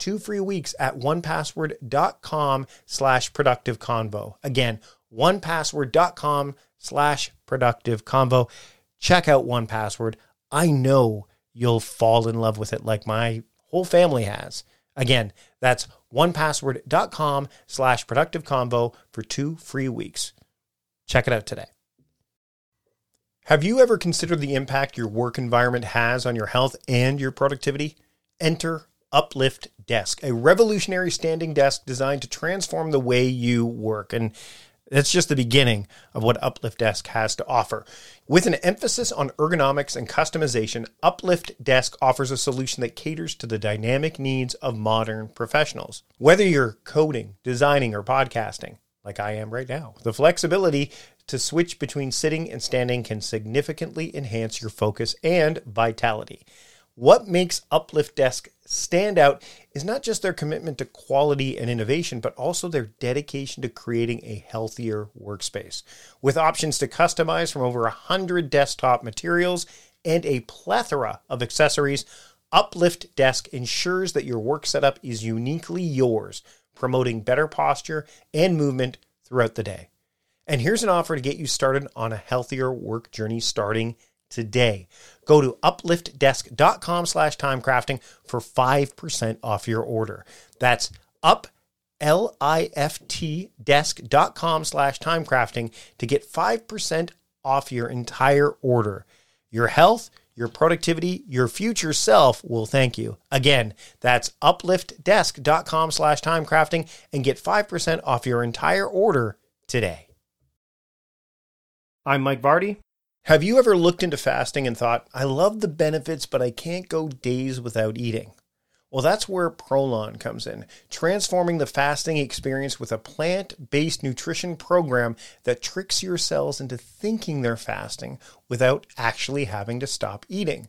two free weeks at onepassword.com slash productive convo. Again, onepassword.com slash productive convo. Check out 1Password. I know you'll fall in love with it like my whole family has. Again, that's onepassword.com slash productive convo for two free weeks. Check it out today. Have you ever considered the impact your work environment has on your health and your productivity? Enter Uplift Desk, a revolutionary standing desk designed to transform the way you work. And that's just the beginning of what Uplift Desk has to offer. With an emphasis on ergonomics and customization, Uplift Desk offers a solution that caters to the dynamic needs of modern professionals. Whether you're coding, designing, or podcasting, like I am right now, the flexibility to switch between sitting and standing can significantly enhance your focus and vitality. What makes Uplift Desk stand out is not just their commitment to quality and innovation, but also their dedication to creating a healthier workspace. With options to customize from over 100 desktop materials and a plethora of accessories, Uplift Desk ensures that your work setup is uniquely yours, promoting better posture and movement throughout the day. And here's an offer to get you started on a healthier work journey starting today. Go to upliftdesk.com slash timecrafting for 5% off your order. That's up L-I-F-T desk.com slash timecrafting to get 5% off your entire order. Your health, your productivity, your future self will thank you. Again, that's upliftdesk.com slash timecrafting and get 5% off your entire order today. I'm Mike Vardy. Have you ever looked into fasting and thought, I love the benefits, but I can't go days without eating? Well, that's where Prolon comes in, transforming the fasting experience with a plant based nutrition program that tricks your cells into thinking they're fasting without actually having to stop eating.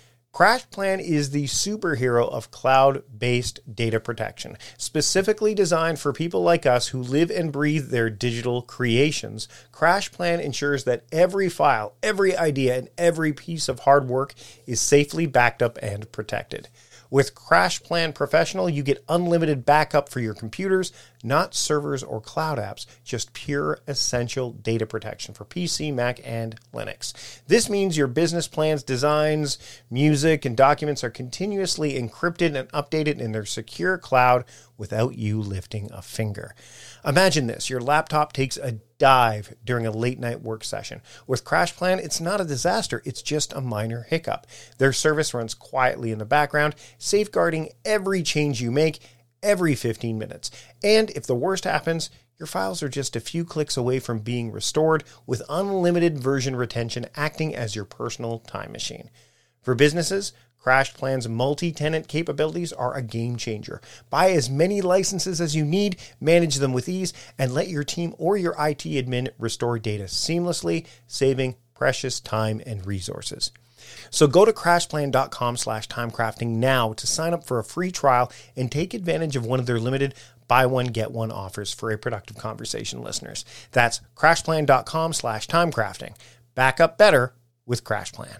CrashPlan is the superhero of cloud based data protection, specifically designed for people like us who live and breathe their digital creations. CrashPlan ensures that every file, every idea, and every piece of hard work is safely backed up and protected. With CrashPlan Professional, you get unlimited backup for your computers, not servers or cloud apps, just pure essential data protection for PC, Mac, and Linux. This means your business plans, designs, music, and documents are continuously encrypted and updated in their secure cloud without you lifting a finger. Imagine this your laptop takes a dive during a late night work session. With CrashPlan, it's not a disaster, it's just a minor hiccup. Their service runs quietly in the background, safeguarding every change you make every 15 minutes. And if the worst happens, your files are just a few clicks away from being restored with unlimited version retention acting as your personal time machine. For businesses, CrashPlan's multi tenant capabilities are a game changer. Buy as many licenses as you need, manage them with ease, and let your team or your IT admin restore data seamlessly, saving precious time and resources. So go to crashplan.com slash timecrafting now to sign up for a free trial and take advantage of one of their limited buy one, get one offers for a productive conversation listeners. That's crashplan.com slash timecrafting. Back up better with CrashPlan.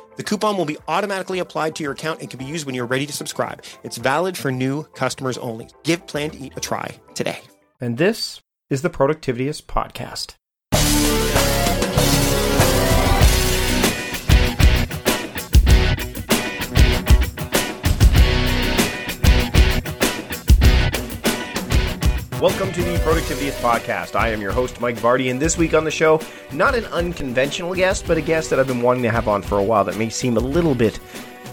The coupon will be automatically applied to your account and can be used when you're ready to subscribe. It's valid for new customers only. Give Plan to Eat a try today. And this is the Productivityist Podcast. Welcome to the Productivityist Podcast. I am your host, Mike Vardy, and this week on the show, not an unconventional guest, but a guest that I've been wanting to have on for a while that may seem a little bit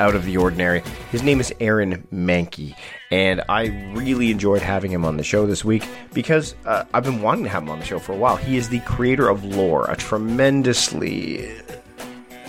out of the ordinary. His name is Aaron Mahnke, and I really enjoyed having him on the show this week because uh, I've been wanting to have him on the show for a while. He is the creator of Lore, a tremendously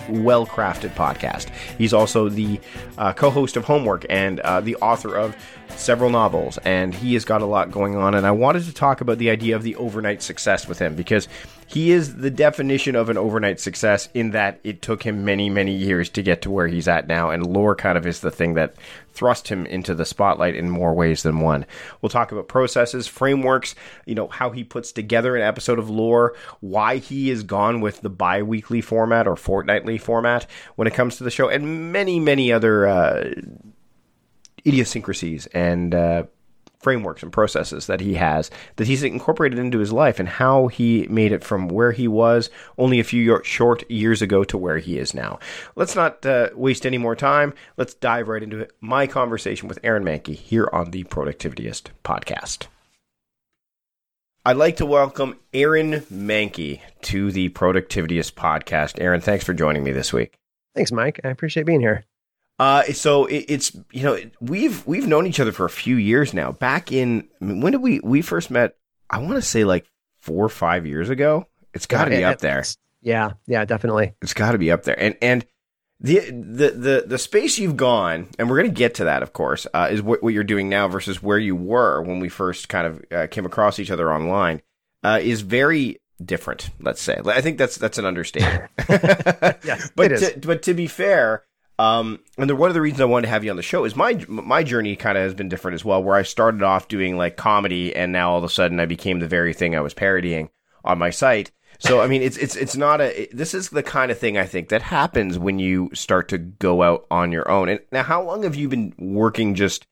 well crafted podcast. He's also the uh, co host of Homework and uh, the author of several novels, and he has got a lot going on. And I wanted to talk about the idea of the overnight success with him because he is the definition of an overnight success in that it took him many, many years to get to where he's at now. And lore kind of is the thing that thrust him into the spotlight in more ways than one. We'll talk about processes, frameworks, you know, how he puts together an episode of lore, why he is gone with the bi weekly format or fortnightly format when it comes to the show, and many, many other. Uh, idiosyncrasies and uh, frameworks and processes that he has that he's incorporated into his life and how he made it from where he was only a few short years ago to where he is now. Let's not uh, waste any more time. Let's dive right into it. My conversation with Aaron Mahnke here on the Productivityist podcast. I'd like to welcome Aaron Mahnke to the Productivityist podcast. Aaron, thanks for joining me this week. Thanks, Mike. I appreciate being here. Uh, so it, it's you know we've we've known each other for a few years now. Back in I mean, when did we we first met? I want to say like four or five years ago. It's got to yeah, be up there. Yeah, yeah, definitely. It's got to be up there. And and the the the the space you've gone, and we're going to get to that, of course, uh, is what, what you're doing now versus where you were when we first kind of uh, came across each other online. Uh, is very different. Let's say. I think that's that's an understatement. yes, but to, but to be fair um, and the, one of the reasons I wanted to have you on the show is my my journey kind of has been different as well. Where I started off doing like comedy, and now all of a sudden I became the very thing I was parodying on my site. So I mean, it's it's it's not a. This is the kind of thing I think that happens when you start to go out on your own. And now, how long have you been working just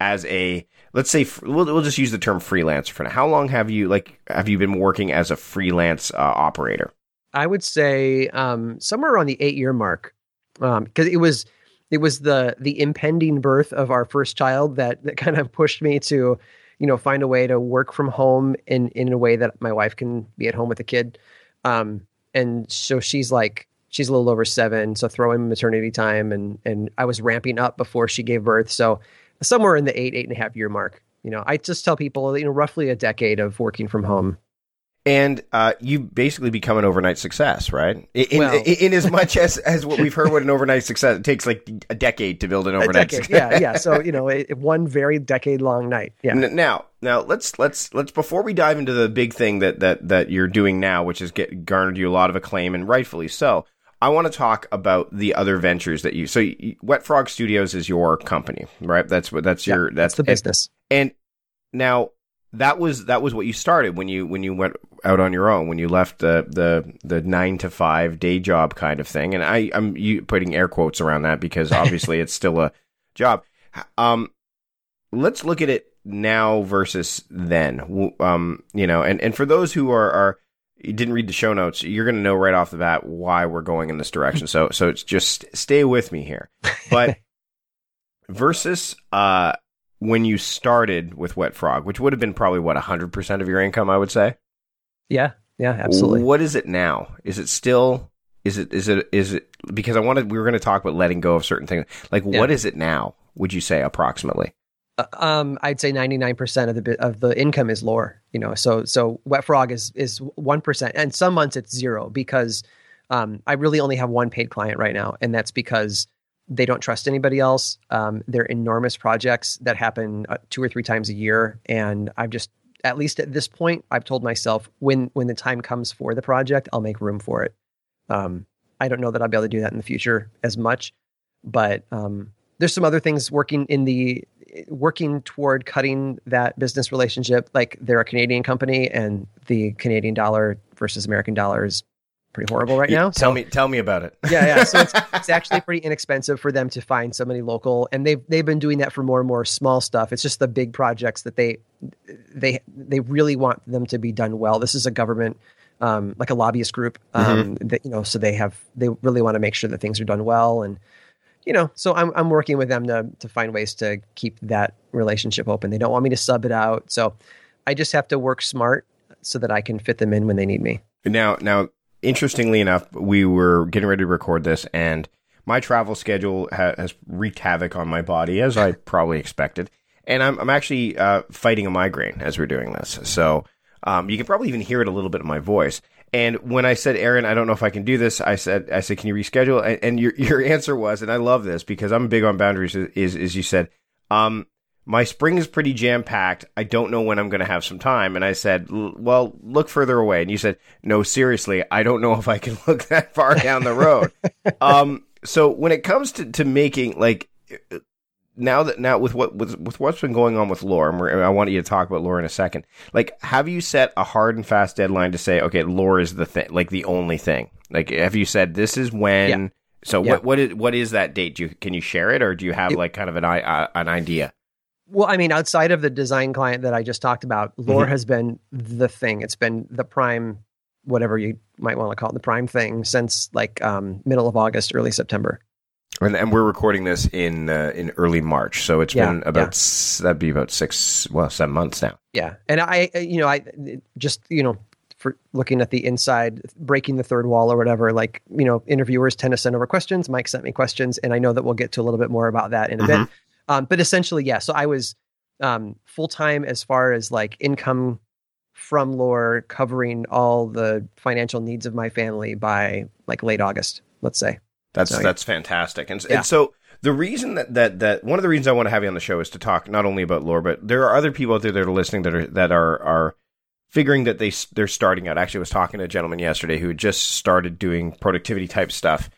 as a let's say we'll we'll just use the term freelancer for now. How long have you like have you been working as a freelance uh, operator? I would say um, somewhere around the eight year mark because um, it was it was the the impending birth of our first child that that kind of pushed me to you know find a way to work from home in in a way that my wife can be at home with the kid. Um, and so she's like she's a little over seven so throw in maternity time and and i was ramping up before she gave birth. So somewhere in the eight eight and a half year mark you know i just tell people you know roughly a decade of working from home and uh, you basically become an overnight success, right? In, well, in, in, as much as, as what we've heard, what an overnight success it takes like a decade to build an overnight success. Yeah, yeah. So you know, it, one very decade long night. Yeah. Now, now let's let's let's before we dive into the big thing that that that you're doing now, which has get garnered you a lot of acclaim and rightfully so. I want to talk about the other ventures that you. So, you, Wet Frog Studios is your company, right? That's what that's your that's, that's the business. and, and now that was that was what you started when you when you went out on your own when you left the the the nine to five day job kind of thing and I I'm you putting air quotes around that because obviously it's still a job. Um, let's look at it now versus then? Um, you know, and, and for those who are, are you didn't read the show notes, you're going to know right off the bat why we're going in this direction. So, so it's just stay with me here. But versus uh, when you started with Wet Frog, which would have been probably what 100% of your income, I would say. Yeah, yeah, absolutely. What is it now? Is it still? Is it? Is it? Is it? Because I wanted. We were going to talk about letting go of certain things. Like, yeah. what is it now? Would you say approximately? Uh, um, I'd say 99% of the of the income is lore, you know. So so wet frog is is 1% and some months it's zero because um, I really only have one paid client right now and that's because they don't trust anybody else. Um, they're enormous projects that happen uh, two or three times a year and I've just at least at this point I've told myself when when the time comes for the project, I'll make room for it. Um, I don't know that I'll be able to do that in the future as much, but um, there's some other things working in the working toward cutting that business relationship. Like they're a Canadian company, and the Canadian dollar versus American dollar is pretty horrible right now. Tell so, me, tell me about it. yeah, yeah. So it's, it's actually pretty inexpensive for them to find somebody local, and they've they've been doing that for more and more small stuff. It's just the big projects that they they they really want them to be done well. This is a government. Um, like a lobbyist group, um, mm-hmm. that you know, so they have they really want to make sure that things are done well, and you know, so I'm I'm working with them to to find ways to keep that relationship open. They don't want me to sub it out, so I just have to work smart so that I can fit them in when they need me. Now, now, interestingly enough, we were getting ready to record this, and my travel schedule ha- has wreaked havoc on my body, as I probably expected. And I'm I'm actually uh, fighting a migraine as we're doing this, so um, you can probably even hear it a little bit in my voice. And when I said, Aaron, I don't know if I can do this, I said, I said, can you reschedule? And, and your your answer was, and I love this because I'm big on boundaries. Is is you said, um, my spring is pretty jam packed. I don't know when I'm going to have some time. And I said, well, look further away. And you said, no, seriously, I don't know if I can look that far down the road. um, so when it comes to to making like now that now with what with, with what's been going on with lore, and I want you to talk about lore in a second. Like, have you set a hard and fast deadline to say, okay, lore is the thing, like the only thing? Like, have you said this is when? Yeah. So yeah. what what is what is that date? Do you can you share it, or do you have it, like kind of an uh, an idea? Well, I mean, outside of the design client that I just talked about, lore mm-hmm. has been the thing. It's been the prime, whatever you might want to call it, the prime thing since like um, middle of August, early September. And, and we're recording this in uh, in early March, so it's yeah, been about yeah. s- that'd be about six, well, seven months now. Yeah, and I, you know, I just you know, for looking at the inside, breaking the third wall or whatever. Like you know, interviewers tend to send over questions. Mike sent me questions, and I know that we'll get to a little bit more about that in a mm-hmm. bit. Um, but essentially, yeah. So I was um, full time as far as like income from lore, covering all the financial needs of my family by like late August, let's say. That's so, that's fantastic. And, yeah. and so the reason that, that that one of the reasons I want to have you on the show is to talk not only about lore, but there are other people out there that are listening that are that are are figuring that they they're starting out. Actually, I was talking to a gentleman yesterday who just started doing productivity type stuff,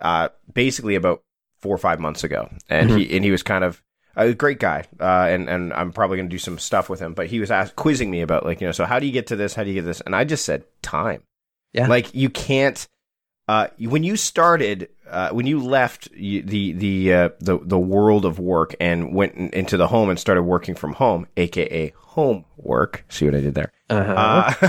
uh, basically about four or five months ago, and mm-hmm. he and he was kind of a great guy, uh, and and I'm probably going to do some stuff with him. But he was asked, quizzing me about like you know, so how do you get to this? How do you get this? And I just said time. Yeah, like you can't. Uh, when you started, uh, when you left the the uh, the the world of work and went in, into the home and started working from home, aka home work. See what I did there? Uh-huh.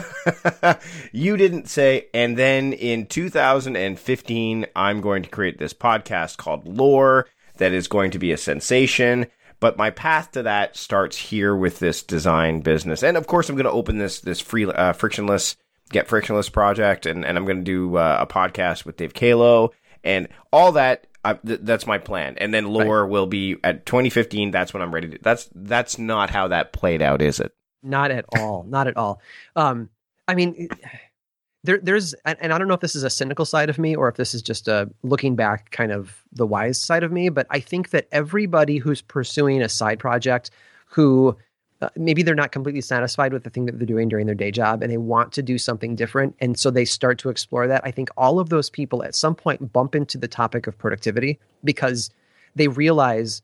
Uh, you didn't say. And then in 2015, I'm going to create this podcast called Lore that is going to be a sensation. But my path to that starts here with this design business, and of course, I'm going to open this this free uh, frictionless get frictionless project, and, and I'm going to do uh, a podcast with Dave Caolo and all that. I, th- that's my plan, and then lore right. will be at 2015. That's when I'm ready to. That's that's not how that played out, is it? Not at all. not at all. Um, I mean, there, there's, and I don't know if this is a cynical side of me or if this is just a looking back kind of the wise side of me, but I think that everybody who's pursuing a side project who uh, maybe they're not completely satisfied with the thing that they're doing during their day job and they want to do something different and so they start to explore that i think all of those people at some point bump into the topic of productivity because they realize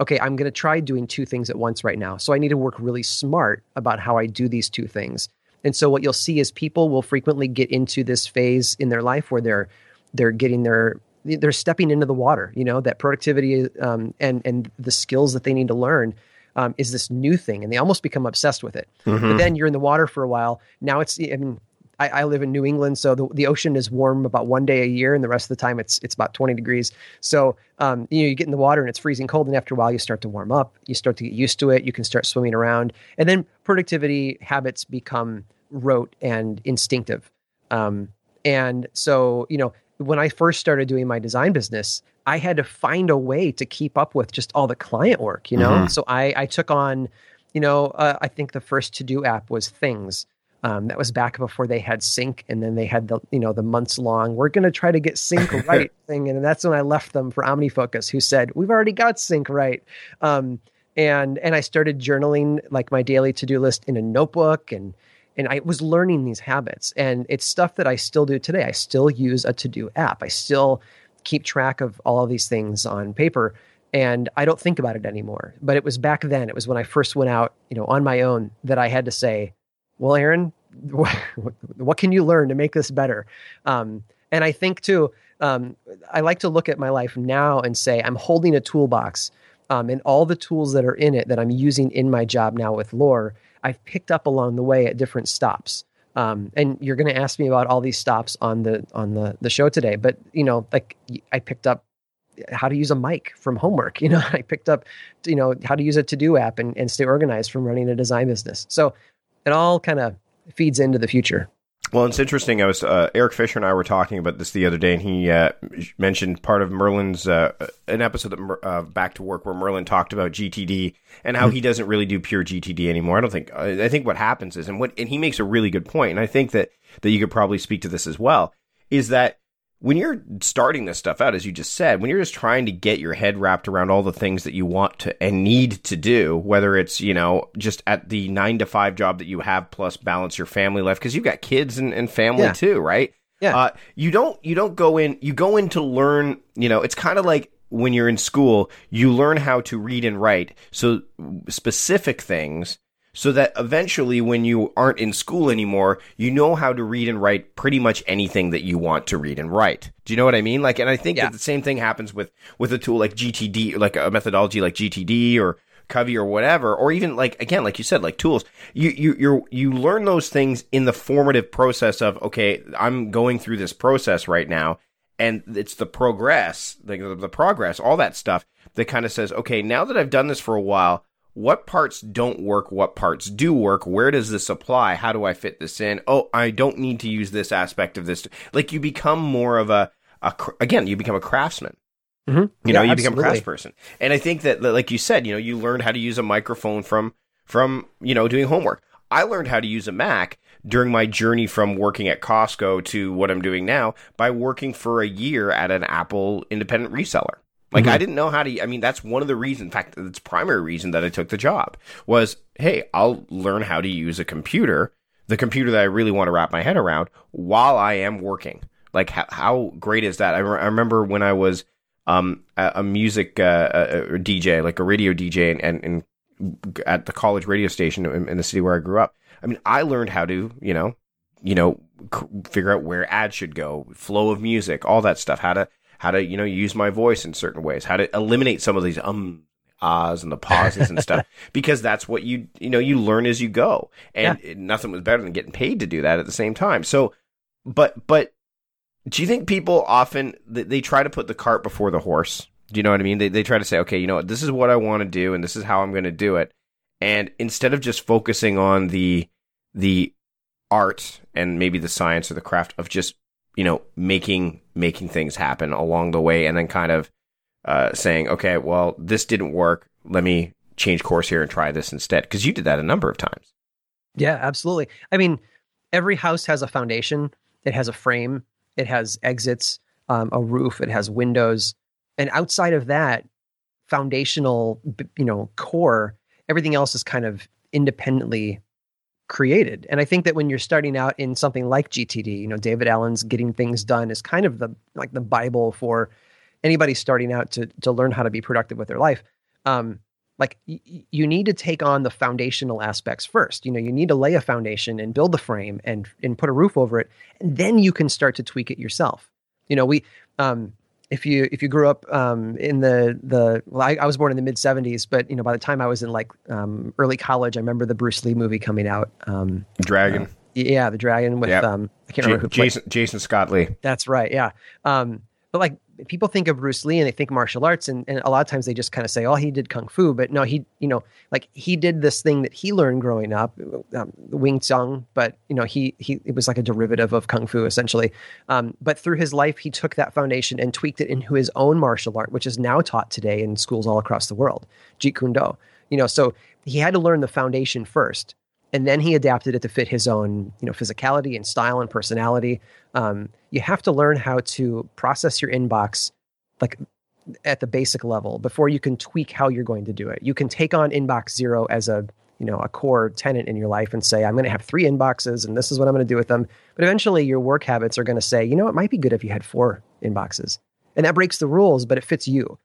okay i'm going to try doing two things at once right now so i need to work really smart about how i do these two things and so what you'll see is people will frequently get into this phase in their life where they're they're getting their they're stepping into the water you know that productivity um, and and the skills that they need to learn um, is this new thing, and they almost become obsessed with it. Mm-hmm. But then you're in the water for a while. Now it's I mean I, I, live in New England, so the, the ocean is warm about one day a year, and the rest of the time it's it's about 20 degrees. So um, you know you get in the water and it's freezing cold, and after a while you start to warm up. You start to get used to it. You can start swimming around, and then productivity habits become rote and instinctive. Um, and so you know when I first started doing my design business, I had to find a way to keep up with just all the client work. You know, mm-hmm. so I I took on you know, uh, I think the first to do app was Things. Um, that was back before they had sync, and then they had the you know the months long. We're going to try to get sync right thing, and that's when I left them for OmniFocus, who said we've already got sync right. Um, and and I started journaling like my daily to do list in a notebook, and and I was learning these habits, and it's stuff that I still do today. I still use a to do app. I still keep track of all of these things on paper and I don't think about it anymore. But it was back then, it was when I first went out, you know, on my own that I had to say, well, Aaron, what can you learn to make this better? Um, and I think too, um, I like to look at my life now and say I'm holding a toolbox, um, and all the tools that are in it that I'm using in my job now with Lore, I've picked up along the way at different stops. Um, and you're going to ask me about all these stops on the on the the show today, but you know, like I picked up how to use a mic from homework. You know, I picked up, you know, how to use a to do app and, and stay organized from running a design business. So it all kind of feeds into the future. Well, it's interesting. I was uh, Erik Fisher and I were talking about this the other day, and he uh, mentioned part of Merlin's uh, an episode of uh, Back to Work where Merlin talked about GTD and how he doesn't really do pure GTD anymore. I don't think. I think what happens is, and what and he makes a really good point, and I think that that you could probably speak to this as well, is that when you're starting this stuff out, as you just said, when you're just trying to get your head wrapped around all the things that you want to and need to do, whether it's, you know, just at the nine to five job that you have plus balance your family life, because you've got kids and, and family yeah. too, right? Yeah. Uh, you don't, you don't go in, you go in to learn, you know, it's kind of like when you're in school, you learn how to read and write. So specific things so that eventually when you aren't in school anymore, you know how to read and write pretty much anything that you want to read and write. Do you know what I mean? Like, and I think yeah. that the same thing happens with, with a tool like GTD, like a methodology like GTD or Covey or whatever, or even like, again, like you said, like tools. You, you, you you learn those things in the formative process of, okay, I'm going through this process right now. And it's the progress, like the, the progress, all that stuff that kind of says, okay, now that I've done this for a while, what parts don't work, what parts do work, where does this apply, how do I fit this in? Oh, I don't need to use this aspect of this. Like you become more of a, a again, you become a craftsman. Mm-hmm. You yeah, know, you absolutely. become a craftsperson. And I think that, like you said, you know, you learned how to use a microphone from, from, you know, doing homework. I learned how to use a Mac during my journey from working at Costco to what I'm doing now by working for a year at an Apple independent reseller. Like mm-hmm. I didn't know how to. I mean, that's one of the reasons. In fact, it's primary reason that I took the job was, hey, I'll learn how to use a computer, the computer that I really want to wrap my head around, while I am working. Like how, how great is that? I, re- I remember when I was um, a, a music uh, a, a DJ, like a radio DJ, and, and, and at the college radio station in, in, the city where I grew up. I mean, I learned how to, you know, you know, c- figure out where ads should go, flow of music, all that stuff, how to how to you know use my voice in certain ways, how to eliminate some of these um ahs and the pauses and stuff because that's what you you know you learn as you go. And yeah. nothing was better than getting paid to do that at the same time. So but but do you think people often they try to put the cart before the horse? Do you know what i mean? They, they try to say okay you know this is what i want to do and this is how i'm going to do it. And instead of just focusing on the the art and maybe the science or the craft of just you know, making making things happen along the way, and then kind of uh, saying, okay, well, this didn't work. Let me change course here and try this instead. Because you did that a number of times. Yeah, absolutely. I mean, every house has a foundation. It has a frame. It has exits, um, a roof. It has windows, and outside of that foundational, you know, core, everything else is kind of independently created. And I think that when you're starting out in something like GTD, you know, David Allen's Getting Things Done is kind of the like the Bible for anybody starting out to to learn how to be productive with their life. Um, like y- you need to take on the foundational aspects first. You know, you need to lay a foundation and build the frame and and put a roof over it, and then you can start to tweak it yourself. You know, we um, if you if you grew up um, in the the well, I, I was born in the mid '70s, but you know by the time I was in like um, early college, I remember the Bruce Lee movie coming out. Um, Dragon. Uh, yeah, the Dragon with Yep. um, I can't J- remember who played. Jason Jason Scott Lee. That's right. Yeah. But like people think of Bruce Lee and they think martial arts, and, and a lot of times they just kind of say, "Oh, he did kung fu," but no, he, you know, like he did this thing that he learned growing up, um, Wing Chun, but you know, he he it was like a derivative of kung fu essentially. Um, but through his life, he took that foundation and tweaked it into his own martial art, which is now taught today in schools all across the world, Jeet Kune Do. You know, so he had to learn the foundation first and then he adapted it to fit his own you know physicality and style and personality. Um, you have to learn how to process your inbox like at the basic level before you can tweak how you're going to do it. You can take on inbox zero as a you know a core tenant in your life and say i'm going to have three inboxes and this is what i'm going to do with them. But eventually your work habits are going to say you know it might be good if you had four inboxes. And that breaks the rules but it fits you.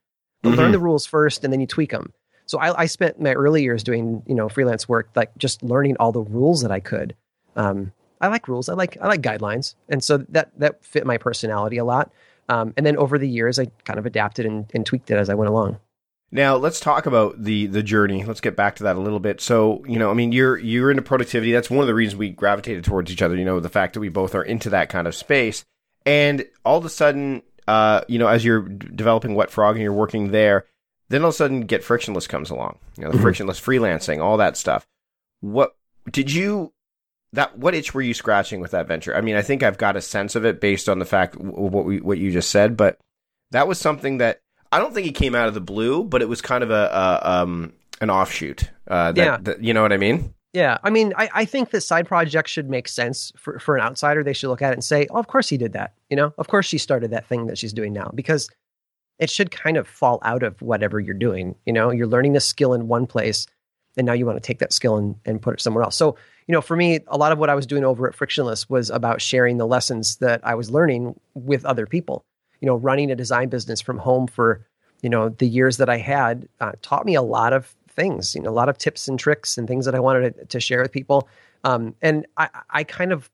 But learn the rules first and then you tweak them so I, I spent my early years doing, you know, freelance work, like just learning all the rules that I could. Um, I like rules. I like I like guidelines, and so that that fit my personality a lot. Um, and then over the years, I kind of adapted and, and tweaked it as I went along. Now let's talk about the the journey. Let's get back to that a little bit. So you know, I mean, you're you're into productivity. That's one of the reasons we gravitated towards each other. You know, the fact that we both are into that kind of space, and all of a sudden, uh, you know, as you're d- developing Wet Frog and you're working there, then all of a sudden, Get Frictionless comes along. You know, the Mhm. frictionless freelancing, all that stuff. What did you? That what itch were you scratching with that venture? I mean, I think I've got a sense of it based on the fact w- what we what you just said, but that was something that I don't think it came out of the blue, but it was kind of a, a um an offshoot. Uh, that, Yeah. that- you know what I mean? Yeah, I mean, I, I think that side projects should make sense for, for an outsider. They should look at it and say, "Oh, of course he did that." You know, of course she started that thing that she's doing now because it should kind of fall out of whatever you're doing. You know, you're learning a skill in one place, and now you want to take that skill and, and put it somewhere else. So, you know, for me, a lot of what I was doing over at Frictionless was about sharing the lessons that I was learning with other people. You know, running a design business from home for you know the years that I had uh, taught me a lot of things. You know, a lot of tips and tricks and things that I wanted to, to share with people. Um, and I, I kind of,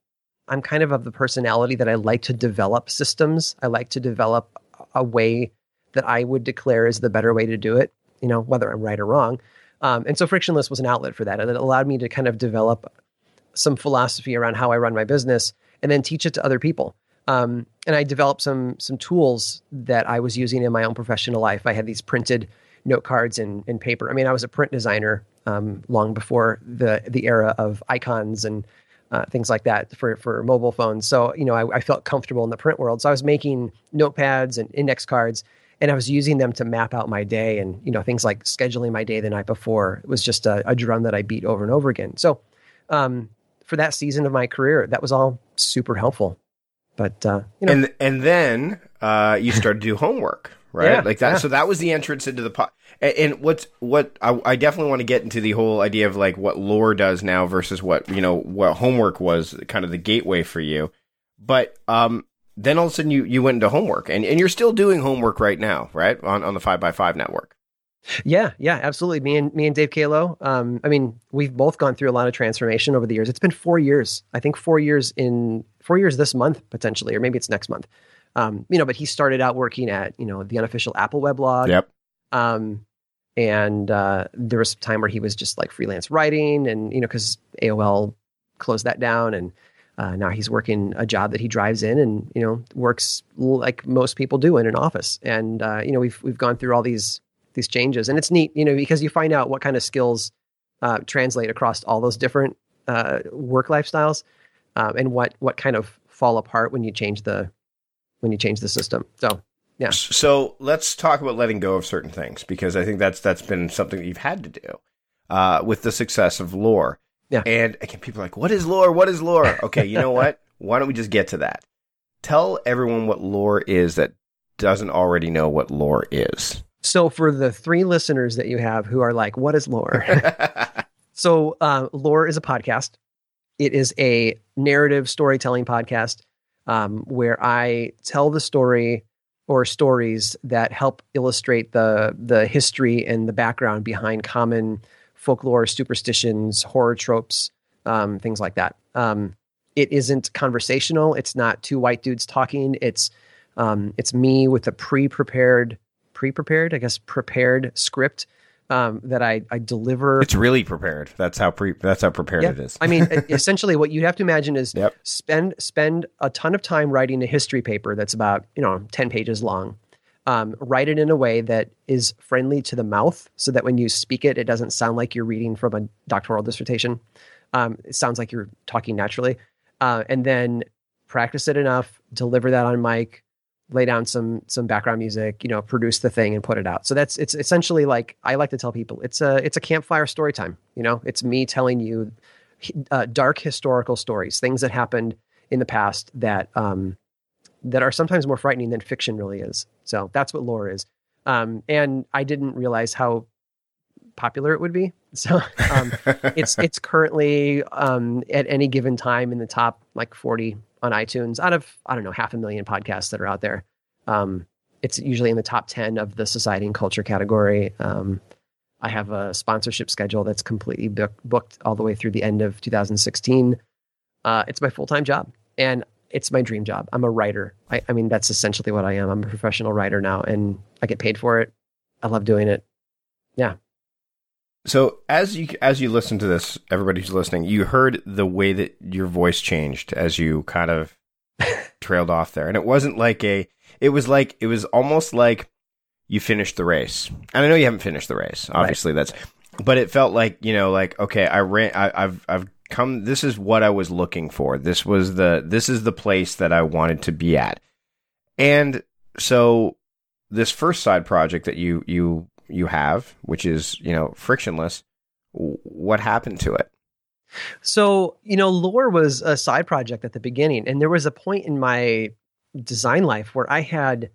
I'm kind of of the personality that I like to develop systems. I like to develop a way that I would declare is the better way to do it. You know, whether I'm right or wrong. Um, and so frictionless was an outlet for that, and it allowed me to kind of develop some philosophy around how I run my business, and then teach it to other people. Um, and I developed some some tools that I was using in my own professional life. I had these printed note cards and, and paper. I mean, I was a print designer um, long before the the era of icons and uh, things like that for for mobile phones. So you know, I, I felt comfortable in the print world. So I was making notepads and index cards, and I was using them to map out my day and you know things like scheduling my day the night before. It was just a, a drum that I beat over and over again. So um, for that season of my career, that was all super helpful. But uh, you know, And and then uh, you started to do homework, right? Yeah, like that. yeah. So that was the entrance into the pot. And, and what's what I, I definitely want to get into the whole idea of like what lore does now versus what you know what homework was kind of the gateway for you. But um, then all of a sudden you you went into homework, and, and you're still doing homework right now, right? On on the five by five network. Yeah, yeah, absolutely. Me and me and Dave Caolo. Um, I mean, we've both gone through a lot of transformation over the years. It's been four years. I think four years in four years this month potentially, or maybe it's next month. Um, you know, but he started out working at you know the unofficial Apple weblog. Yep. Um, and uh, there was a time where he was just like freelance writing, and you know, because AOL closed that down, and uh, now he's working a job that he drives in, and you know, works like most people do in an office. And uh, you know, we've we've gone through all these these changes, and it's neat, you know, because you find out what kind of skills uh, translate across all those different uh, work lifestyles, um, and what what kind of fall apart when you change the when you change the system. So Yeah. So let's talk about letting go of certain things because I think that's that's been something that you've had to do uh, with the success of lore. Yeah. And again, people are like, "What is lore? What is lore?" Okay, you know what? Why don't we just get to that? Tell everyone what lore is that doesn't already know what lore is. So for the three listeners that you have who are like, "What is lore?" So, uh, Lore is a podcast. It is a narrative storytelling podcast um, where I tell the story or stories that help illustrate the the history and the background behind common folklore, superstitions, horror tropes, um, things like that. Um, it isn't conversational. It's not two white dudes talking. It's Um, it's me with a pre-prepared, pre-prepared, I guess, prepared script um, that I, I deliver. It's really prepared. That's how pre. That's how prepared Yeah. it is. I mean, essentially, what you'd have to imagine is Yep. spend spend a ton of time writing a history paper that's about you know ten pages long. Um, write it in a way that is friendly to the mouth, so that when you speak it, it doesn't sound like you're reading from a doctoral dissertation. Um, it sounds like you're talking naturally, uh, and then practice it enough, deliver that on mic, lay down some some background music, you know, produce the thing and put it out. So that's it's essentially like I like to tell people it's a it's a campfire story time. You know, it's me telling you uh, dark historical stories, things that happened in the past that um, that are sometimes more frightening than fiction really is. So that's what lore is. Um, and I didn't realize how popular it would be. So um, it's it's currently um, at any given time in the top like 40 on iTunes out of I don't know half a million podcasts that are out there. Um, it's usually in the top 10 of the society and culture category. Um, I have a sponsorship schedule that's completely book, booked all the way through the end of 2016. Uh, it's my full time job and it's my dream job. I'm a writer. I, I mean, that's essentially what I am. I'm a professional writer now and I get paid for it. I love doing it. Yeah. So as you as you listen to this, everybody who's listening, you heard the way that your voice changed as you kind of trailed off there, and it wasn't like a. It was like it was almost like you finished the race, and I know you haven't finished the race. Obviously, that's. But it felt like you know, like okay, I ran. I, I've I've come. This is what I was looking for. This was the. This is the place that I wanted to be at, and so this first side project that you you you have, which is you know frictionless. What happened to it? So, you know, lore was a side project at the beginning. And there was a point in my design life where I had,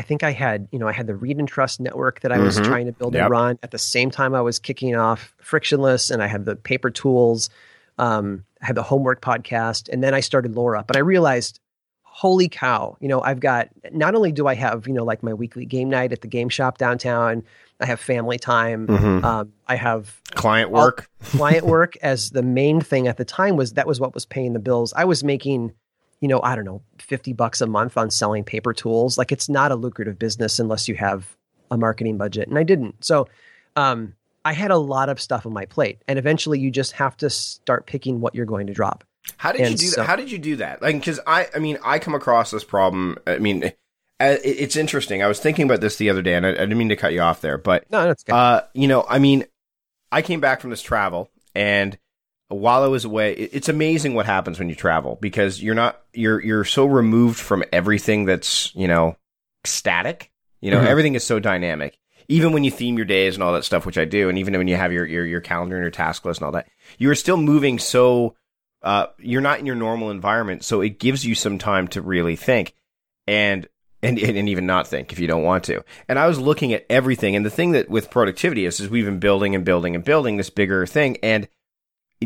I think I had, you know, I had the Read and Trust network that I was Mhm. trying to build Yep. and run. At the same time, I was kicking off Frictionless and I had the paper tools. Um, I had the homework podcast. And then I started up. But I realized, holy cow, you know, I've got, not only do I have, you know, like my weekly game night at the game shop downtown, I have family time. Mhm. Um, I have Client work. client work as the main thing at the time was that was what was paying the bills. I was making, you know, I don't know, 50 bucks a month on selling paper tools. Like it's not a lucrative business unless you have a marketing budget. And I didn't. So um, I had a lot of stuff on my plate. And eventually you just have to start picking what you're going to drop. How did you do so- that? How did you do that? Like, because I, I mean, I come across this problem. I mean, uh, it's interesting. I was thinking about this the other day, and I, I didn't mean to cut you off there, but No, that's good. Uh, you know, I mean, I came back from this travel, and while I was away, it's amazing what happens when you travel because you're not you're you're so removed from everything that's you know static. You know, Mhm. everything is so dynamic. Even when you theme your days and all that stuff, which I do, and even when you have your your, your calendar and your task list and all that, you are still moving so. Uh, you're not in your normal environment, so it gives you some time to really think, and and and even not think if you don't want to. And I was looking at everything, and the thing that with productivity is, is we've been building and building and building this bigger thing, and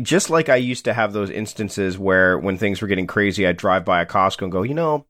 just like I used to have those instances where when things were getting crazy, I'd drive by a Costco and go, you know,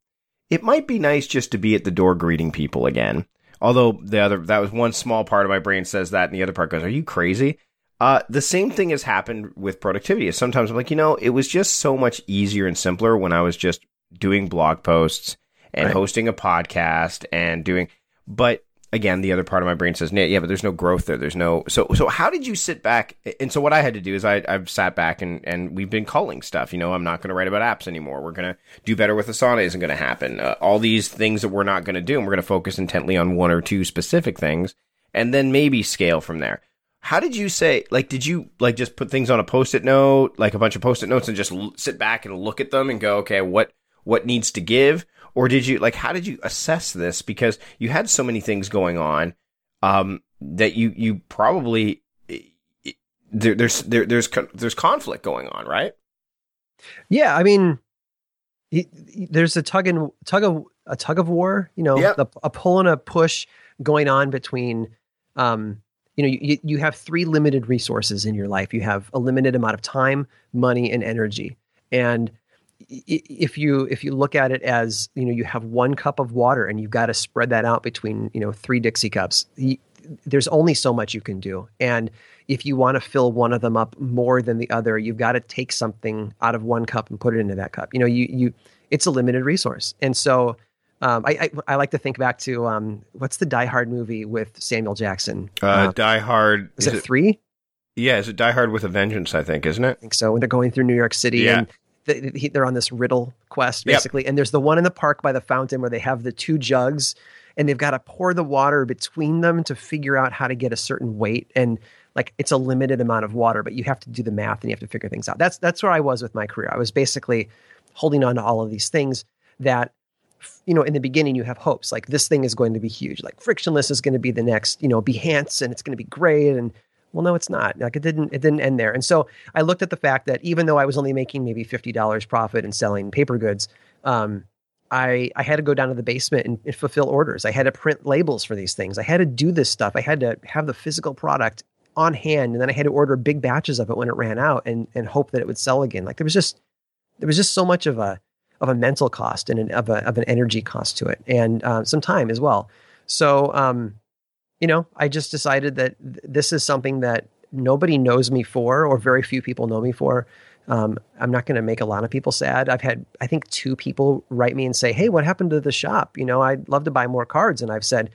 it might be nice just to be at the door greeting people again. Although the other that was one small part of my brain says that, and the other part goes, "Are you crazy?" Uh, the same thing has happened with productivity. Sometimes I'm like, you know, it was just so much easier and simpler when I was just doing blog posts and Right. hosting a podcast and doing. But again, the other part of my brain says, "Nate, yeah, but there's no growth there. There's no." So, so how did you sit back? And so what I had to do is I I've sat back and and we've been culling stuff. You know, I'm not going to write about apps anymore. We're going to do better with Asana isn't going to happen. Uh, all these things that we're not going to do, and we're going to focus intently on one or two specific things, and then maybe scale from there. How did you say? Like, did you like just put things on a post-it note, like a bunch of post-it notes, and just l- sit back and look at them and go, okay, what what needs to give? Or did you like? How did you assess this? Because you had so many things going on um, that you you probably there, there's there, there's there's conflict going on, right? Yeah, I mean, there's a tug and tug of a tug of war. You know, Yep. the, a pull and a push going on between. Um, you know, you, you have three limited resources in your life. You have a limited amount of time, money, and energy. And if you if you look at it as you know, you have one cup of water and you've got to spread that out between you know three Dixie cups. There's only so much you can do, and if you want to fill one of them up more than the other, you've got to take something out of one cup and put it into that cup. You know, you you it's a limited resource, and so Um, I, I, I like to think back to um, what's the Die Hard movie with Samuel Jackson? Uh, Die Hard. Is, it, three? Yeah, is it Die Hard with a Vengeance? I think, isn't it? I think so. When they're going through New York City Yeah. and they're on this riddle quest, Yep. basically. And there's the one in the park by the fountain where they have the two jugs and they've got to pour the water between them to figure out how to get a certain weight. And like it's a limited amount of water, but you have to do the math and you have to figure things out. That's that's where I was with my career. I was basically holding on to all of these things that you know in the beginning you have hopes like this thing is going to be huge like frictionless is going to be the next you know behance and it's going to be great and well no it's not like it didn't it didn't end there and so i looked at the fact that even though i was only making maybe $50 profit and selling paper goods um, I, I had to go down to the basement and, and fulfill orders. I had to print labels for these things. I had to do this stuff. I had to have the physical product on hand, and then I had to order big batches of it when it ran out, and and hope that it would sell again. Like there was just there was just so much of a of a mental cost and an, of a of an energy cost to it, and uh, some time as well. So, um, you know, I just decided that th- this is something that nobody knows me for, or very few people know me for. Um, I'm not going to make a lot of people sad. I've had, I think, two people write me and say, "Hey, what happened to the shop? You know, I'd love to buy more cards." And I've said,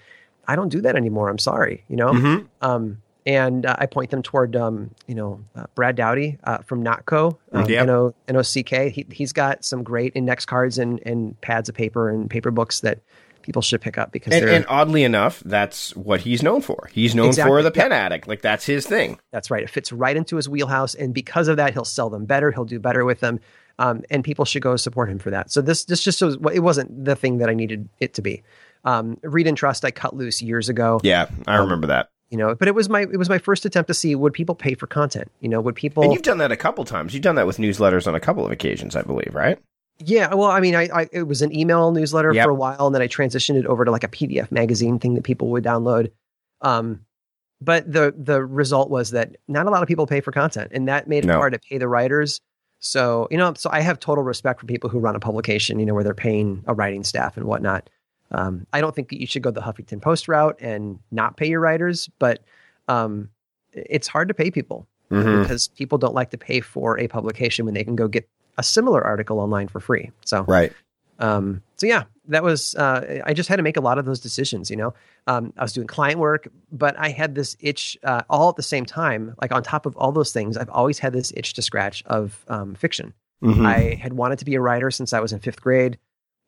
"I don't do that anymore. I'm sorry." You know, Mm-hmm. um, and uh, I point them toward, um, you know, uh, Brad Dowdy uh, from Nock Co., um, Yeah. N-O- N-O-C-K. He, he's got some great index cards and, and pads of paper and paper books that people should pick up because And, they're, and oddly enough, that's what he's known for. He's known Exactly, for the yeah. pen addict. Like that's his thing. That's right. It fits right into his wheelhouse, and because of that, he'll sell them better. He'll do better with them, um, and people should go support him for that. So this this just was it wasn't the thing that I needed it to be. Um, Read and Trust I cut loose years ago, Yeah, I Um, remember that. you know, but it was my it was my first attempt to see would people pay for content. You know, would people? And you've done that a couple times. You've done that with newsletters on a couple of occasions, I believe, right? Yeah, well, I mean, I, I it was an email newsletter Yep. for a while, and then I transitioned it over to like a PDF magazine thing that people would download. Um, but the the result was that not a lot of people pay for content, and that made it No. hard to pay the writers. So you know, so I have total respect for people who run a publication, you know, where they're paying a writing staff and whatnot. Um, I don't think that you should go the Huffington Post route and not pay your writers, but um, it's hard to pay people Mm-hmm. because people don't like to pay for a publication when they can go get a similar article online for free. So Right. um, so yeah, that was uh, I just had to make a lot of those decisions. You know, um, I was doing client work, but I had this itch uh, all at the same time. Like on top of all those things, I've always had this itch to scratch of um, fiction. Mhm. I had wanted to be a writer since I was in fifth grade,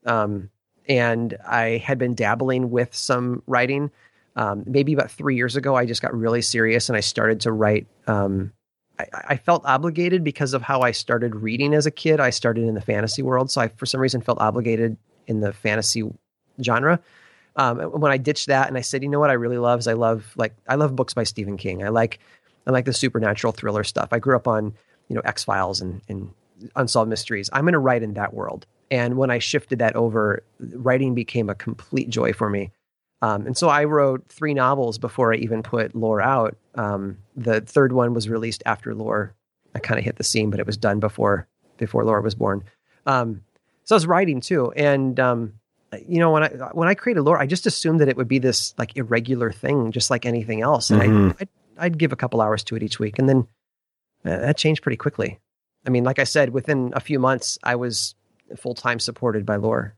um, and I had been dabbling with some writing. Um, maybe about three years ago, I just got really serious and I started to write. I, I felt obligated because of how I started reading as a kid. I started in the fantasy world, so I, for some reason, felt obligated in the fantasy genre. Um, when I ditched that and I said, you know what, I really love is I love like I love books by Stephen King. I like I like the supernatural thriller stuff. I grew up on you know X Files and, and unsolved mysteries. I'm going to write in that world. And when I shifted that over, writing became a complete joy for me. Um, and so I wrote three novels before I even put Lore out. Um, the third one was released after Lore. I kind of hit the scene, but it was done before before Lore was born. Um, so I was writing too, and um, you know when I when I created Lore, I just assumed that it would be this like irregular thing, just like anything else, and Mhm. I'd, I'd I'd give a couple hours to it each week, and then uh, that changed pretty quickly. I mean, like I said, within a few months, I was full time supported by Lore.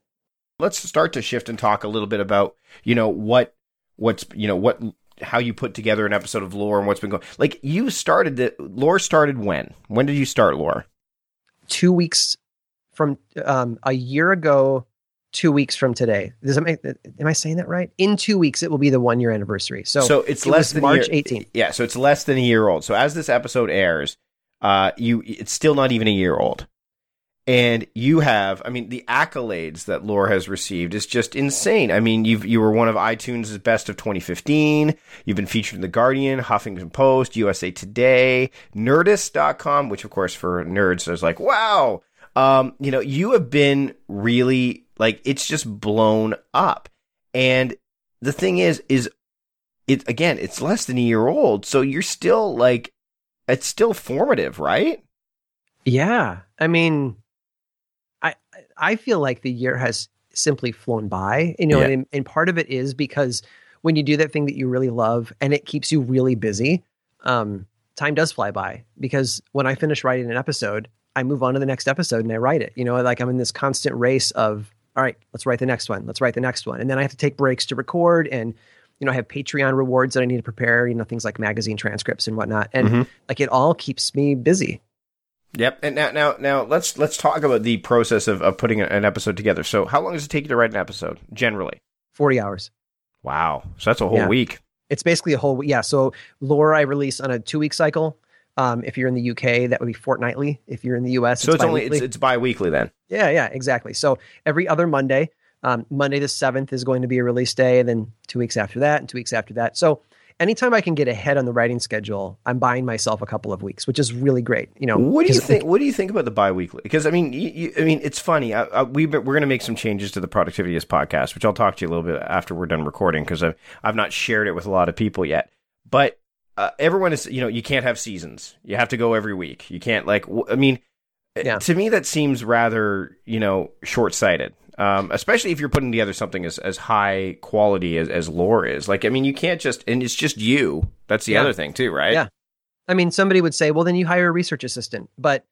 Let's start to shift and talk a little bit about, you know, what what's you know, what how you put together an episode of lore and what's been going like you started the lore started when? When did you start lore? two weeks from um, a year ago, two weeks from today. Does it make, am I saying that right? In two weeks, it will be the one year anniversary. So, So it's it less than March a year, 18th. Yeah, so it's less than a year old. So as this episode airs, uh, you it's still not even a year old, and you have, I mean, the accolades that Lore has received is just insane. I mean, you've you were one of iTunes' best of 2015. You've been featured in the Guardian, Huffington Post, USA Today, Nerdist.com, which of course for nerds is like, wow. Um, you know, you have been really like it's just blown up, and the thing is, is it again it's less than a year old so you're still like it's still formative right Yeah. I mean, I, feel like the year has simply flown by, you know, Yeah. and, and part of it is because when you do that thing that you really love and it keeps you really busy, um, time does fly by because when I finish writing an episode, I move on to the next episode and I write it. You know, like I'm in this constant race of all right, let's write the next one. Let's write the next one. And then I have to take breaks to record and you know, I have Patreon rewards that I need to prepare, you know, things like magazine transcripts and whatnot. And mm-hmm. like it all keeps me busy. Yep. And now, now, now let's let's talk about the process of, of putting an episode together. So, how long does it take you to write an episode generally? Forty hours. Wow. So that's a whole yeah. week. It's basically a whole yeah. So lore I release on a two week cycle. Um, if you're in the UK, that would be fortnightly. If you're in the US, so it's, it's only it's, it's bi-weekly then. Yeah, yeah, exactly. So every other Monday, um, Monday the seventh is going to be a release day, and then two weeks after that, and two weeks after that. So anytime I can get ahead on the writing schedule, I'm buying myself a couple of weeks, which is really great. You know, what do you think? What do you think about the biweekly? Because I mean, you, you, I mean, it's funny. I, I, we we're going to make some changes to the productivity podcast, which I'll talk to you a little bit after we're done recording because I've I've not shared it with a lot of people yet. But uh, everyone is, you know, you can't have seasons. You have to go every week. You can't like. W- I mean, yeah. to me that seems rather, you know, short sighted um, especially if you're putting together something as, as high quality as, as lore is. Like, I mean, you can't just, and it's just you. That's the yeah. other thing, too, right? Yeah. I mean, somebody would say, well, then you hire a research assistant. But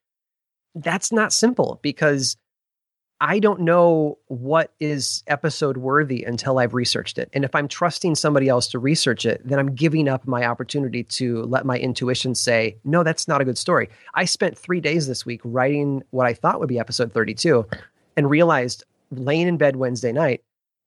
that's not simple because I don't know what is episode worthy until I've researched it. And if I'm trusting somebody else to research it, then I'm giving up my opportunity to let my intuition say, no, that's not a good story. I spent three days this week writing what I thought would be episode 32 and realized laying in bed Wednesday night,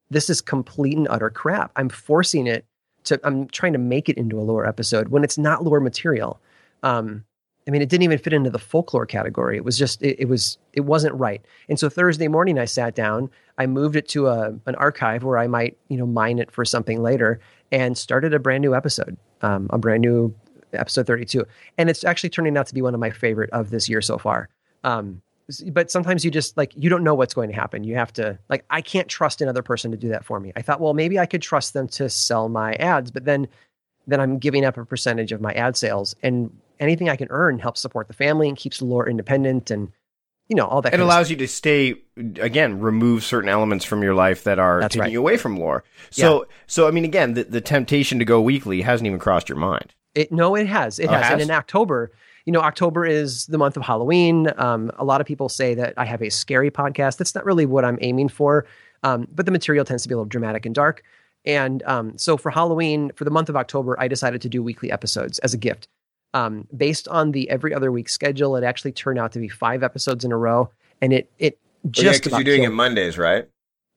this is complete and utter crap. I'm forcing it to, I'm trying to make it into a lore episode when it's not lore material. Um, I mean, it didn't even fit into the folklore category. It was just, it, it, was, it wasn't right. And so Thursday morning, I sat down, I moved it to a, an archive where I might, you know, mine it for something later and started a brand new episode, um, a brand new episode 32. And it's actually turning out to be one of my favorite of this year so far. Um, but sometimes you just like you don't know what's going to happen. You have to like i can't trust another person to do that for me. I thought well maybe i could trust them to sell my ads but then then i'm giving up a percentage of my ad sales and anything i can earn helps support the family and keeps lore independent and you know all that it allows you to stay again remove certain elements from your life that are That's taking right. you away from lore. So yeah. so i mean again the, the temptation to go weekly hasn't even crossed your mind. It no it has. It oh, has. has. And in october you know, October is the month of Halloween. Um, a lot of people say that I have a scary podcast. That's not really what I'm aiming for, um, but the material tends to be a little dramatic and dark. And um, so for Halloween, for the month of October, I decided to do weekly episodes as a gift. Um, based on the every other week schedule, it actually turned out to be five episodes in a row, and it it just well, yeah, because you're doing killed. it Mondays, right?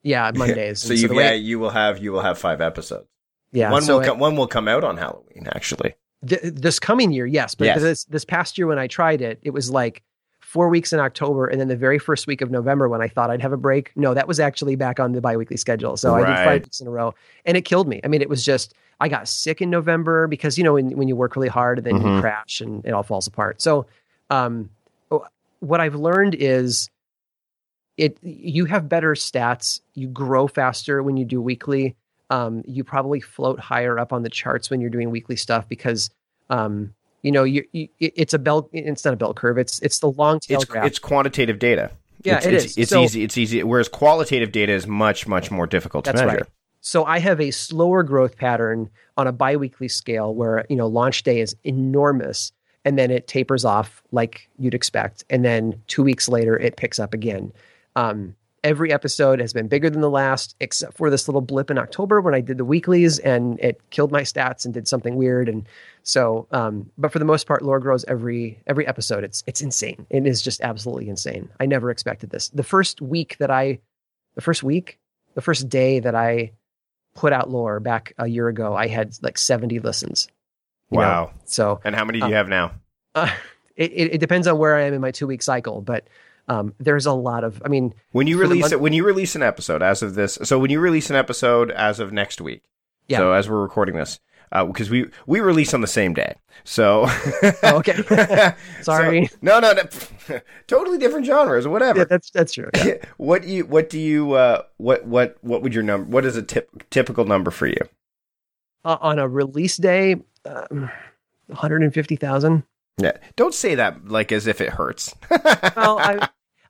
Yeah, Mondays. so, you, yeah, you will have you will have five episodes. Yeah, one so will it, come, one will come out on Halloween actually. Th- this coming year, yes, but yes. this this past year when I tried it, it was like four weeks in October, and then the very first week of November when I thought I'd have a break. No, that was actually back on the biweekly schedule, so right. I did five weeks in a row, and it killed me. I mean, it was just I got sick in November because you know when when you work really hard, and then mm-hmm. you crash and it all falls apart. So, um, what I've learned is it you have better stats, you grow faster when you do weekly um, you probably float higher up on the charts when you're doing weekly stuff because um, you know you, you, it's a bell it's not a bell curve it's it's the long tail it's, graph. it's quantitative data yeah it's, it it's, is. it's so, easy it's easy whereas qualitative data is much much more difficult to measure right. so i have a slower growth pattern on a biweekly scale where you know launch day is enormous and then it tapers off like you'd expect and then two weeks later it picks up again um, every episode has been bigger than the last, except for this little blip in October when I did the weeklies and it killed my stats and did something weird. And so, um, but for the most part, lore grows every every episode. It's it's insane. It is just absolutely insane. I never expected this. The first week that I, the first week, the first day that I put out lore back a year ago, I had like seventy listens. Wow. Know? So, and how many do you uh, have now? Uh, it, it, it depends on where I am in my two week cycle, but um, there's a lot of, I mean, when you release month- it, when you release an episode as of this, so when you release an episode as of next week, yeah. So as we're recording this, because uh, we we release on the same day. So oh, okay, sorry. So, no, no, no, totally different genres. Whatever. Yeah, that's that's true. Yeah. what do you what do you uh, what what what would your number? What is a tip, typical number for you? Uh, on a release day, um, one hundred and fifty thousand. Yeah, don't say that like as if it hurts. well, I,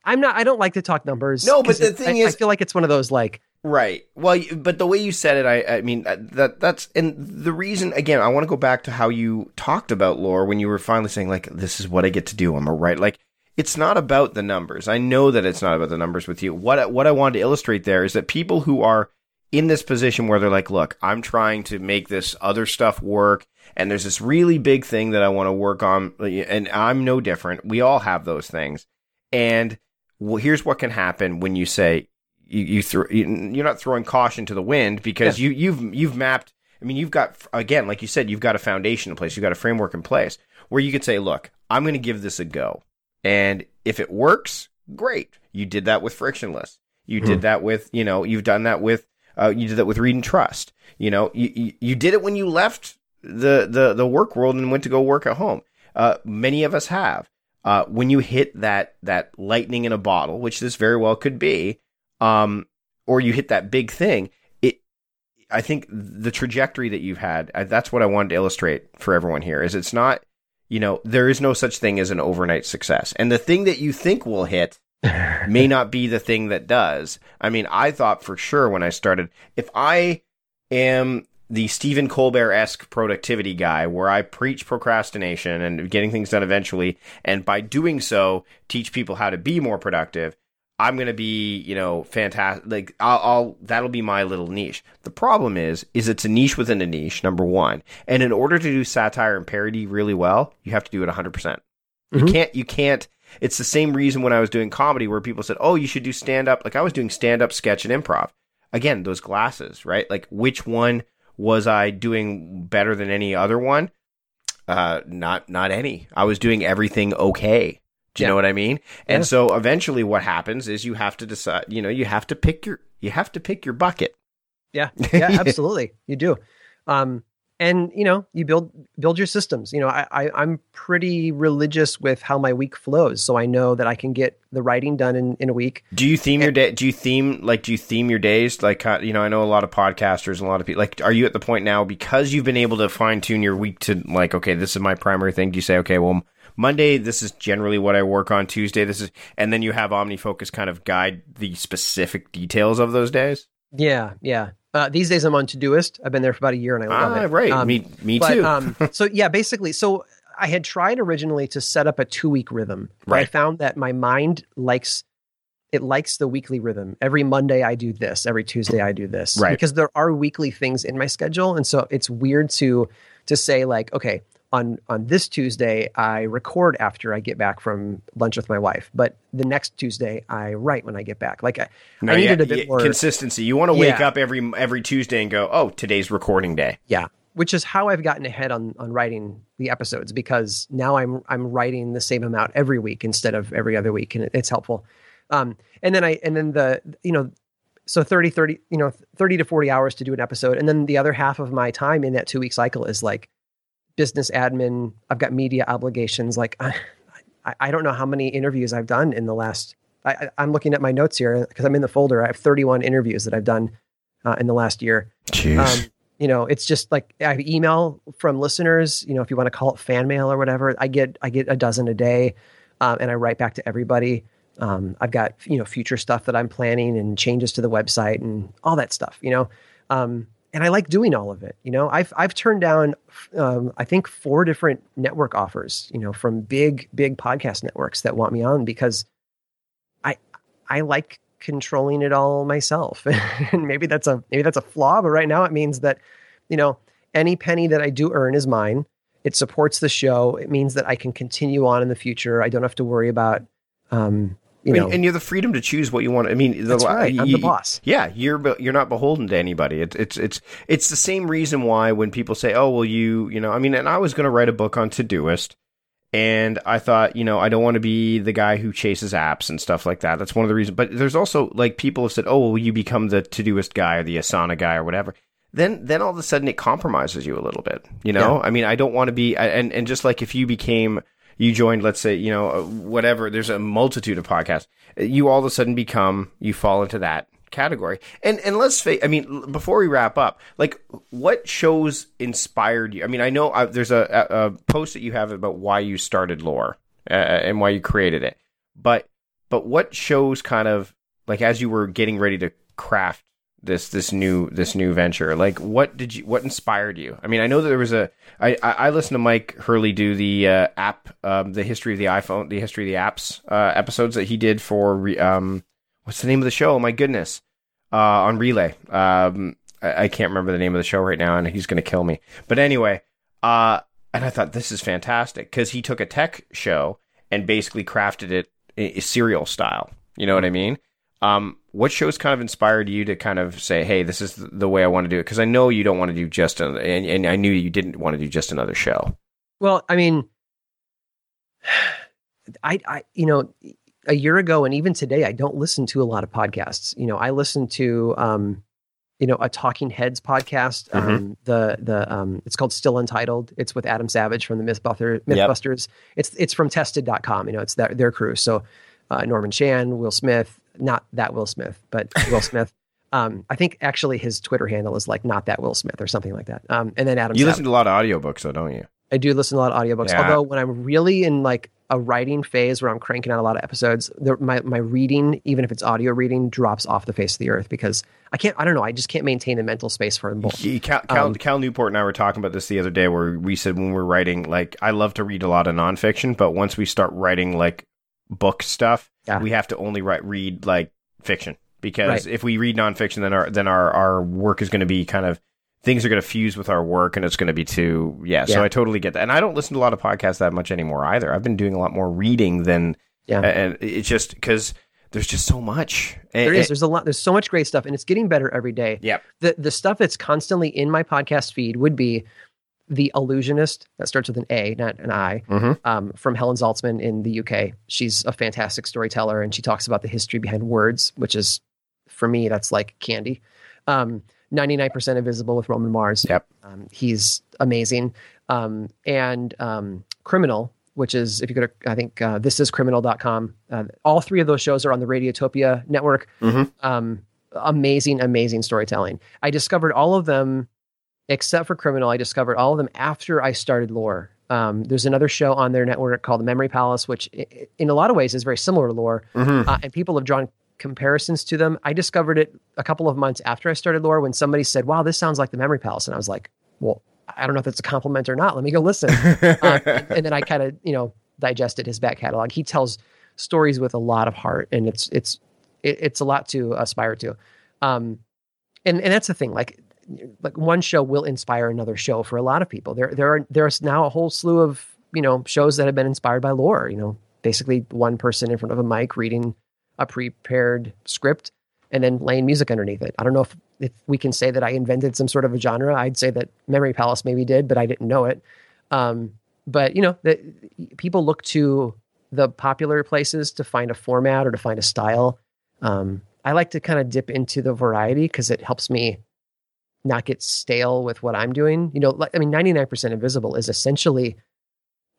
I'm not. I don't like to talk numbers. No, but the thing I, is, I feel like it's one of those like right. Well, but the way you said it, I, I mean uh, that that's and the reason again, I want to go back to how you talked about lore when you were finally saying like, "This is what I get to do." I'm a right. Like it's not about the numbers. I know that it's not about the numbers with you. What what I wanted to illustrate there is that people who are in this position where they're like, look, I'm trying to make this other stuff work and there's this really big thing that I want to work on and I'm no different. We all have those things. And well, here's what can happen when you say you, you throw, you're not throwing caution to the wind because yeah. you, you've, you've mapped, I mean, you've got, again, like you said, you've got a foundation in place. You've got a framework in place where you could say, look, I'm going to give this a go. And if it works, great. You did that with frictionless. You hmm. did that with, you know, you've done that with, uh, you did that with read and trust. You know, you, you, you did it when you left the, the, the work world and went to go work at home. Uh, many of us have. Uh, when you hit that, that lightning in a bottle, which this very well could be, um, or you hit that big thing, it, I think the trajectory that you've had, uh, that's what I wanted to illustrate for everyone here is it's not, you know, there is no such thing as an overnight success. And the thing that you think will hit may not be the thing that does. I mean, I thought for sure when I started, if I am the Stephen Colbert esque productivity guy where I preach procrastination and getting things done eventually, and by doing so, teach people how to be more productive, I'm gonna be, you know, fantastic. Like, I'll, I'll, that'll be my little niche. The problem is, is it's a niche within a niche. Number one, and in order to do satire and parody really well, you have to do it 100. percent You mm-hmm. can't, you can't. It's the same reason when I was doing comedy where people said, "Oh, you should do stand up." Like I was doing stand up, sketch, and improv. Again, those glasses, right? Like which one was I doing better than any other one? Uh, not not any. I was doing everything okay. Do you yeah. know what I mean? And yeah. so eventually what happens is you have to decide, you know, you have to pick your you have to pick your bucket. Yeah. Yeah, absolutely. you do. Um and you know, you build build your systems. You know, I, I I'm pretty religious with how my week flows. So I know that I can get the writing done in, in a week. Do you theme and, your day do you theme like do you theme your days? Like you know, I know a lot of podcasters and a lot of people like are you at the point now because you've been able to fine tune your week to like, okay, this is my primary thing. Do you say, okay, well Monday, this is generally what I work on. Tuesday, this is, and then you have OmniFocus kind of guide the specific details of those days. Yeah, yeah. Uh, these days I'm on Todoist. I've been there for about a year and I love ah, it. Right, um, me, me but, too. um, so yeah, basically, so I had tried originally to set up a two week rhythm. Right. I found that my mind likes it likes the weekly rhythm. Every Monday I do this. Every Tuesday I do this. Right. Because there are weekly things in my schedule, and so it's weird to to say like, okay, on on this Tuesday I record after I get back from lunch with my wife, but the next Tuesday I write when I get back. Like I, no, I needed yeah, a bit yeah, more consistency. You want to wake yeah. up every every Tuesday and go, "Oh, today's recording day." Yeah, which is how I've gotten ahead on on writing the episodes because now I'm I'm writing the same amount every week instead of every other week, and it, it's helpful. Um, and then I and then the you know so 30 30 you know 30 to 40 hours to do an episode and then the other half of my time in that two week cycle is like business admin. I've got media obligations. Like I, I don't know how many interviews I've done in the last. I, am looking at my notes here because I'm in the folder. I have 31 interviews that I've done uh, in the last year. Jeez. Um, you know, it's just like I have email from listeners. You know, if you want to call it fan mail or whatever, I get I get a dozen a day, uh, and I write back to everybody. Um, I've got you know future stuff that I'm planning and changes to the website and all that stuff. You know, um, and I like doing all of it. You know, I've I've turned down um, I think four different network offers. You know, from big big podcast networks that want me on because I I like controlling it all myself. and maybe that's a maybe that's a flaw, but right now it means that you know any penny that I do earn is mine. It supports the show. It means that I can continue on in the future. I don't have to worry about um, you know, and you have the freedom to choose what you want. I mean, the, that's right. I'm the boss. Yeah, you're you're not beholden to anybody. It's it's it's it's the same reason why when people say, "Oh, well, you you know," I mean, and I was going to write a book on Todoist, and I thought, you know, I don't want to be the guy who chases apps and stuff like that. That's one of the reasons. But there's also like people have said, "Oh, well, you become the Todoist guy or the Asana guy or whatever." Then, then all of a sudden, it compromises you a little bit. You know, yeah. I mean, I don't want to be, and and just like if you became you joined, let's say, you know, uh, whatever, there's a multitude of podcasts. You all of a sudden become, you fall into that category. And and let's face, I mean, before we wrap up, like what shows inspired you? I mean, I know uh, there's a, a, a, post that you have about why you started Lore uh, and why you created it, but but what shows kind of like as you were getting ready to craft this this new this new venture? Like, what did you what inspired you? I mean, I know that there was a I I, listened to Mike Hurley do the uh, app um, the history of the iPhone the history of the apps uh, episodes that he did for re, um what's the name of the show? Oh my goodness, uh, on Relay. Um, I, I can't remember the name of the show right now, and he's to kill me. But anyway, uh, and I thought this is fantastic because he took a tech show and basically crafted it serial style. You know what I mean? Um, what shows kind of inspired you to kind of say, "Hey, this is the way I want to do it"? Because I know you don't want to do just another, and, and I knew you didn't want to do just another show. Well, I mean, I, I, you know, a year ago and even today, I don't listen to a lot of podcasts. You know, I listen to, um, you know, a Talking Heads podcast. Mhm. Um, the the um, it's called Still Untitled. It's with Adam Savage from the Mythbuster, Yep. Mythbusters. It's it's from Tested.com. You know, it's their their crew. So uh, Norman Chan, Will Smith, not that Will Smith, but Will Smith. Um, I think actually his Twitter handle is like not that Will Smith or something like that. Um, and then Adam. You Savage. listen to a lot of audiobooks, though, don't you? I do listen to a lot of audiobooks. Yeah. Although when I'm really in like a writing phase where I'm cranking out a lot of episodes, the, my my reading, even if it's audio reading, drops off the face of the earth because I can't. I don't know. I just can't maintain the mental space for them both. He, Cal, Cal, Um, Cal Newport and I were talking about this the other day, where we said when we're writing, like I love to read a lot of nonfiction, but once we start writing like book stuff, Yeah. we have to only write read like fiction because Right. if we read nonfiction, then our then our our work is going to be kind of things are going to fuse with our work, and it's going to be too yeah. So I totally get that, and I don't listen to a lot of podcasts that much anymore either. I've been doing a lot more reading than Yeah. and it's just because there's just so much. There And- is. There's a lot. There's so much great stuff, and it's getting better every day. Yep. The the stuff that's constantly in my podcast feed would be the Allusionist that starts with an A, not an I, Mhm. um, from Helen Zaltzman in the UK. She's a fantastic storyteller, and she talks about the history behind words, which is for me that's like candy. Um, 99% invisible with Roman Mars. Yep. Um, he's amazing. Um, and um, Criminal, which is, if you go to, I think uh, this is criminal.com. Uh, all three of those shows are on the Radiotopia network. Mhm. Um, amazing, amazing storytelling. I discovered all of them except for Criminal. I discovered all of them after I started Lore. Um, there's another show on their network called The Memory Palace, which in a lot of ways is very similar to Lore Mhm. uh, and people have drawn comparisons to them. I discovered it a couple of months after I started Lore when somebody said, "Wow, this sounds like the Memory Palace," and I was like, "Well, I don't know if that's a compliment or not. Let me go listen." um, and, and then I kind of you know digested his back catalog. He tells stories with a lot of heart, and it's it's it, it's a lot to aspire to. Um, and and that's the thing, like like one show will inspire another show for a lot of people. There there are there's now a whole slew of you know shows that have been inspired by lore. You know, basically one person in front of a mic reading a prepared script and then laying music underneath it. I don't know if if we can say that I invented some sort of a genre. I'd say that Memory Palace maybe did, but I didn't know it. Um, but you know, the, people look to the popular places to find a format or to find a style. Um, I like to kind of dip into the variety because it helps me not get stale with what I'm doing. You know, like, I mean, 99% Invisible is essentially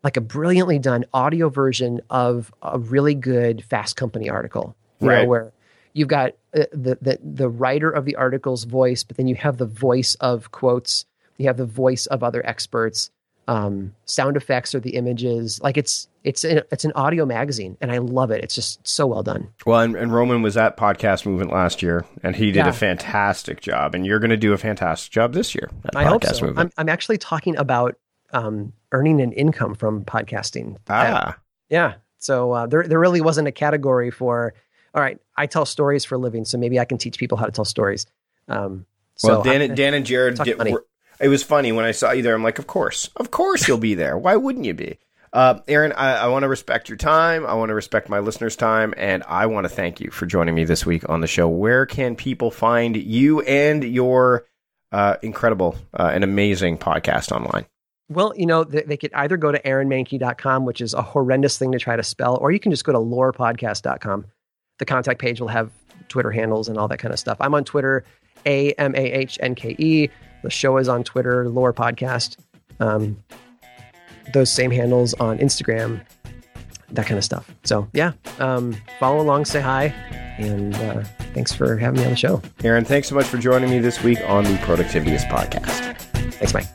like a brilliantly done audio version of a really good Fast Company article, Right. know, where you've got uh, the, the the writer of the article's voice, but then you have the voice of quotes, you have the voice of other experts, um, sound effects or the images. Like it's it's an, it's an audio magazine, and I love it. It's just so well done. Well, and, and Roman was at Podcast Movement last year, and he did Yeah. a fantastic job. And you're going to do a fantastic job this year. At I hope so. Movement. I'm I'm actually talking about um, earning an income from podcasting. ah, Yeah. So uh, there, there really wasn't a category for, all right, I tell stories for a living, so maybe I can teach people how to tell stories. Um, so well, Dan, I'm- Dan and Jared money. Were, it was funny when I saw you there. I'm like, of course, of course you'll be there. Why wouldn't you be? Uh, Aaron, I, I want to respect your time. I want to respect my listeners' time, and I want to thank you for joining me this week on the show. Where can people find you and your uh, incredible uh, and amazing podcast online? well, you know, they, they could either go to aaronmahnke.com, which is a horrendous thing to try to spell, or you can just go to lorepodcast.com. The contact page will have Twitter handles and all that kind of stuff. I'm on Twitter, A M A H N K E. The show is on Twitter, Lore Podcast. Um, those same handles on Instagram, that kind of stuff. So yeah, um, follow along, say hi, and uh, thanks for having me on the show. Aaron, thanks so much for joining me this week on the Productivityist podcast. Thanks, Mike.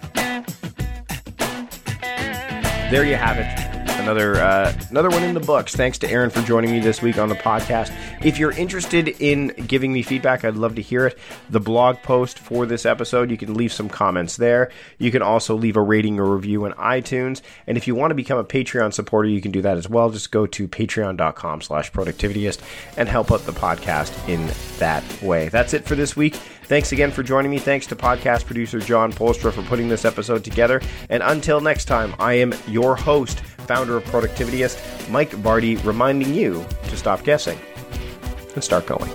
There you have it. Another uh, another one in the books. Thanks to Aaron for joining me this week on the podcast. If you're interested in giving me feedback, I'd love to hear it. The blog post for this episode, you can leave some comments there. You can also leave a rating or review in iTunes. And if you want to become a Patreon supporter, you can do that as well. Just go to patreon.com slash productivityist and help out the podcast in that way. That's it for this week. Thanks again for joining me. Thanks to podcast producer John Polstra for putting this episode together. And until next time, I am your host, founder of Productivityist, Mike Vardy, reminding you to stop guessing and start going.